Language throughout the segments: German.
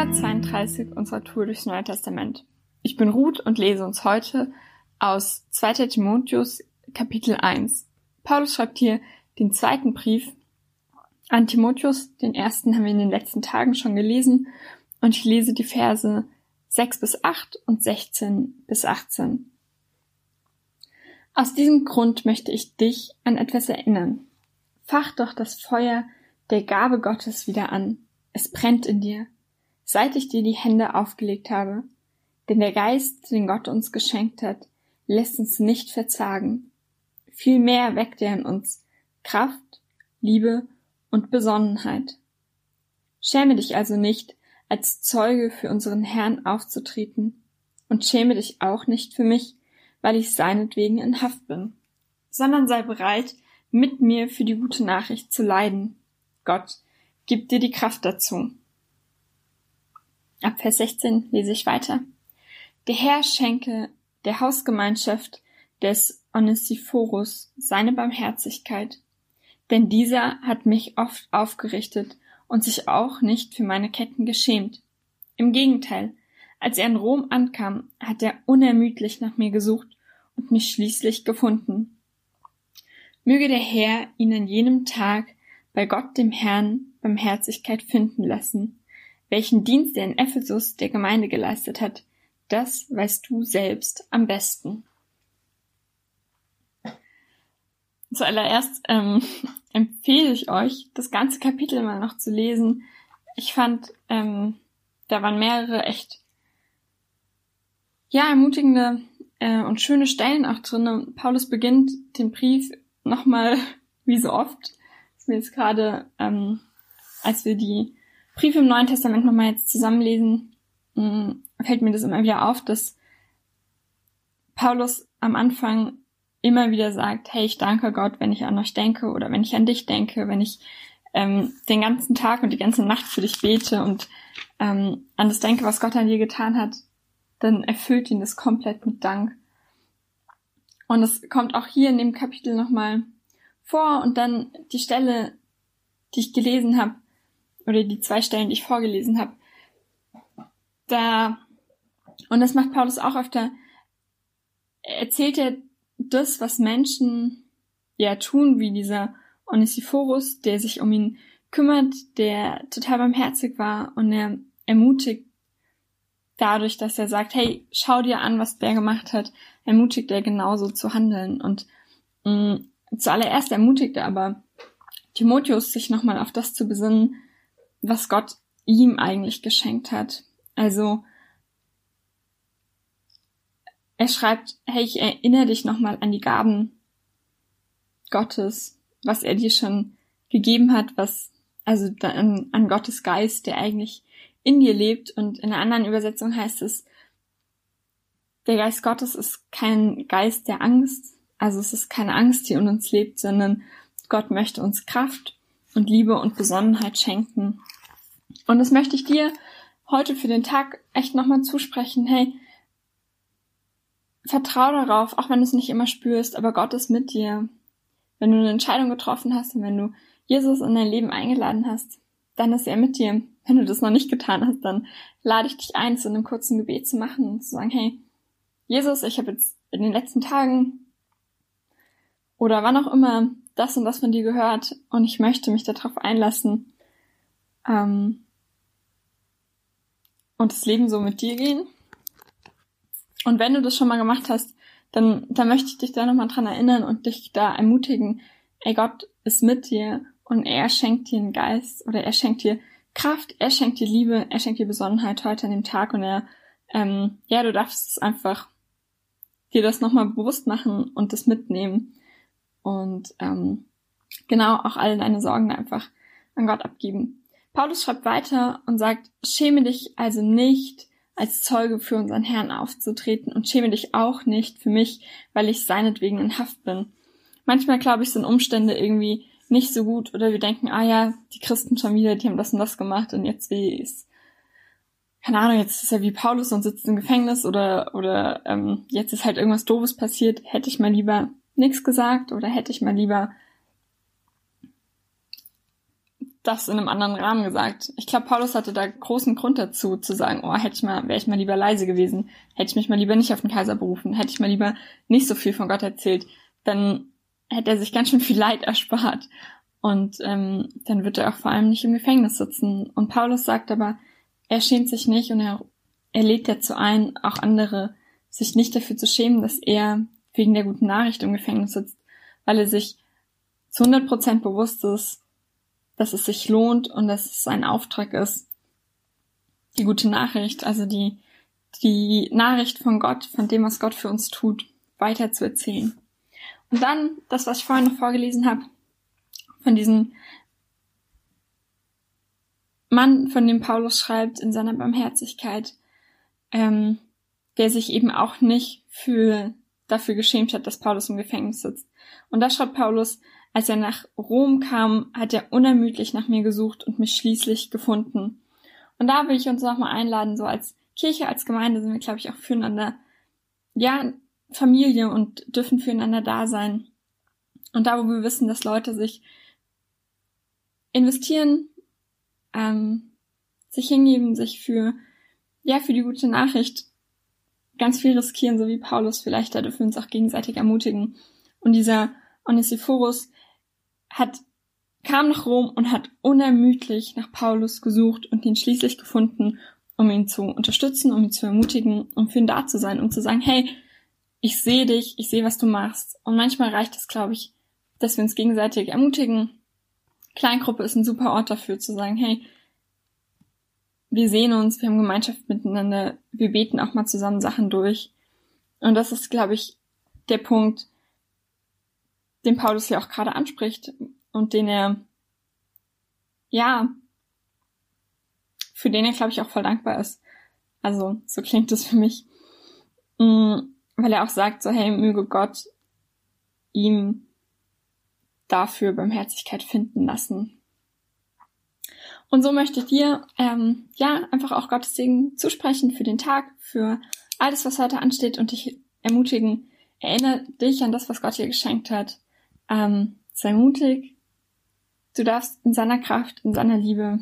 132 unserer Tour durchs Neue Testament. Ich bin Ruth und lese uns heute aus 2. Timotheus Kapitel 1. Paulus schreibt hier den zweiten Brief an Timotheus. Den ersten haben wir in den letzten Tagen schon gelesen und ich lese die Verse 6 bis 8 und 16 bis 18. Aus diesem Grund möchte ich dich an etwas erinnern. Fach doch das Feuer der Gabe Gottes wieder an. Es brennt in dir, seit ich dir die Hände aufgelegt habe. Denn der Geist, den Gott uns geschenkt hat, lässt uns nicht verzagen. Vielmehr weckt er in uns Kraft, Liebe und Besonnenheit. Schäme dich also nicht, als Zeuge für unseren Herrn aufzutreten, und schäme dich auch nicht für mich, weil ich seinetwegen in Haft bin, sondern sei bereit, mit mir für die gute Nachricht zu leiden. Gott, gib dir die Kraft dazu. Ab Vers 16 lese ich weiter. Der Herr schenke der Hausgemeinschaft des Onesiphorus seine Barmherzigkeit, denn dieser hat mich oft aufgerichtet und sich auch nicht für meine Ketten geschämt. Im Gegenteil, als er in Rom ankam, hat er unermüdlich nach mir gesucht und mich schließlich gefunden. Möge der Herr ihn an jenem Tag bei Gott dem Herrn Barmherzigkeit finden lassen. Welchen Dienst er in Ephesus der Gemeinde geleistet hat, das weißt du selbst am besten. Zuallererst ähm, empfehle ich euch, das ganze Kapitel mal noch zu lesen. Ich fand, ähm, da waren mehrere echt ja ermutigende äh, und schöne Stellen auch drin. Paulus beginnt den Brief nochmal, wie so oft, ist mir jetzt gerade, ähm, als wir die Briefe im Neuen Testament nochmal jetzt zusammenlesen, mm, fällt mir das immer wieder auf, dass Paulus am Anfang immer wieder sagt, hey, ich danke Gott, wenn ich an euch denke oder wenn ich an dich denke, wenn ich ähm, den ganzen Tag und die ganze Nacht für dich bete und ähm, an das denke, was Gott an dir getan hat, dann erfüllt ihn das komplett mit Dank. Und es kommt auch hier in dem Kapitel nochmal vor und dann die Stelle, die ich gelesen habe, oder die zwei Stellen, die ich vorgelesen habe, da, und das macht Paulus auch öfter, erzählt er das, was Menschen ja tun, wie dieser Onesiphorus, der sich um ihn kümmert, der total barmherzig war und er ermutigt dadurch, dass er sagt, hey, schau dir an, was der gemacht hat, ermutigt er genauso zu handeln. Und mh, mm, zuallererst ermutigt er aber Timotheus, sich nochmal auf das zu besinnen, was Gott ihm eigentlich geschenkt hat. Also er schreibt, hey, ich erinnere dich nochmal an die Gaben Gottes, was er dir schon gegeben hat, was, also an, an Gottes Geist, der eigentlich in dir lebt. Und in einer anderen Übersetzung heißt es, der Geist Gottes ist kein Geist der Angst, also es ist keine Angst, die in uns lebt, sondern Gott möchte uns Kraft und Liebe und Besonnenheit schenken. Und das möchte ich dir heute für den Tag echt nochmal zusprechen. Hey, vertrau darauf, auch wenn du es nicht immer spürst, aber Gott ist mit dir. Wenn du eine Entscheidung getroffen hast und wenn du Jesus in dein Leben eingeladen hast, dann ist er mit dir. Wenn du das noch nicht getan hast, dann lade ich dich ein, zu einem kurzen Gebet zu machen und zu sagen, hey, Jesus, ich habe jetzt in den letzten Tagen oder wann auch immer das und das von dir gehört und ich möchte mich darauf einlassen ähm, und das Leben so mit dir gehen. Und wenn du das schon mal gemacht hast, dann, dann möchte ich dich da nochmal dran erinnern und dich da ermutigen, ey Gott ist mit dir und er schenkt dir einen Geist oder er schenkt dir Kraft, er schenkt dir Liebe, er schenkt dir Besonnenheit heute an dem Tag und er, ähm, ja, du darfst es einfach dir das nochmal bewusst machen und das mitnehmen und ähm, genau auch alle deine Sorgen einfach an Gott abgeben. Paulus schreibt weiter und sagt, schäme dich also nicht, als Zeuge für unseren Herrn aufzutreten und schäme dich auch nicht für mich, weil ich seinetwegen in Haft bin. Manchmal glaube ich, sind Umstände irgendwie nicht so gut oder wir denken, ah ja, die Christen schon wieder, die haben das und das gemacht und jetzt wie es keine Ahnung, jetzt ist er wie Paulus und sitzt im Gefängnis oder oder ähm, jetzt ist halt irgendwas Doofes passiert, hätte ich mal lieber nichts gesagt oder hätte ich mal lieber das in einem anderen Rahmen gesagt. Ich glaube, Paulus hatte da großen Grund dazu, zu sagen, oh, hätte ich mal, wäre ich mal lieber leise gewesen, hätte ich mich mal lieber nicht auf den Kaiser berufen, hätte ich mal lieber nicht so viel von Gott erzählt, dann hätte er sich ganz schön viel Leid erspart. Und ähm, dann wird er auch vor allem nicht im Gefängnis sitzen. Und Paulus sagt aber, er schämt sich nicht und er, er lädt dazu ein, auch andere sich nicht dafür zu schämen, dass er wegen der guten Nachricht im Gefängnis sitzt, weil er sich zu 100 Prozent bewusst ist, dass es sich lohnt und dass es sein Auftrag ist, die gute Nachricht, also die, die Nachricht von Gott, von dem, was Gott für uns tut, weiter zu erzählen. Und dann das, was ich vorhin noch vorgelesen habe, von diesem Mann, von dem Paulus schreibt in seiner Barmherzigkeit, ähm, der sich eben auch nicht für dafür geschämt hat, dass Paulus im Gefängnis sitzt. Und da schreibt Paulus, als er nach Rom kam, hat er unermüdlich nach mir gesucht und mich schließlich gefunden. Und da will ich uns nochmal einladen, so als Kirche, als Gemeinde sind wir, glaube ich, auch füreinander, ja, Familie und dürfen füreinander da sein. Und da, wo wir wissen, dass Leute sich investieren, ähm, sich hingeben, sich für, ja, für die gute Nachricht ganz viel riskieren, so wie Paulus vielleicht, da dürfen wir uns auch gegenseitig ermutigen. Und dieser Onesiphorus hat, kam nach Rom und hat unermüdlich nach Paulus gesucht und ihn schließlich gefunden, um ihn zu unterstützen, um ihn zu ermutigen, um für ihn da zu sein, um zu sagen, hey, ich sehe dich, ich sehe, was du machst. Und manchmal reicht es, glaube ich, dass wir uns gegenseitig ermutigen. Kleingruppe ist ein super Ort dafür, zu sagen, hey, wir sehen uns, wir haben Gemeinschaft miteinander, wir beten auch mal zusammen Sachen durch. Und das ist, glaube ich, der Punkt, den Paulus ja auch gerade anspricht und den er, ja, für den er, glaube ich, auch voll dankbar ist. Also, so klingt es für mich. Mm, weil er auch sagt, so, hey, möge Gott ihm dafür Barmherzigkeit finden lassen. Und so möchte ich dir, ähm, ja, einfach auch Gottes Segen zusprechen für den Tag, für alles, was heute ansteht und dich ermutigen. Erinnere dich an das, was Gott dir geschenkt hat. Ähm, sei mutig. Du darfst in seiner Kraft, in seiner Liebe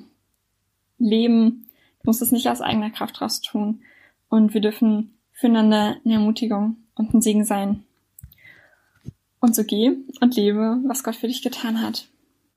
leben. Du musst es nicht aus eigener Kraft raus tun. Und wir dürfen füreinander eine Ermutigung und ein Segen sein. Und so geh und lebe, was Gott für dich getan hat.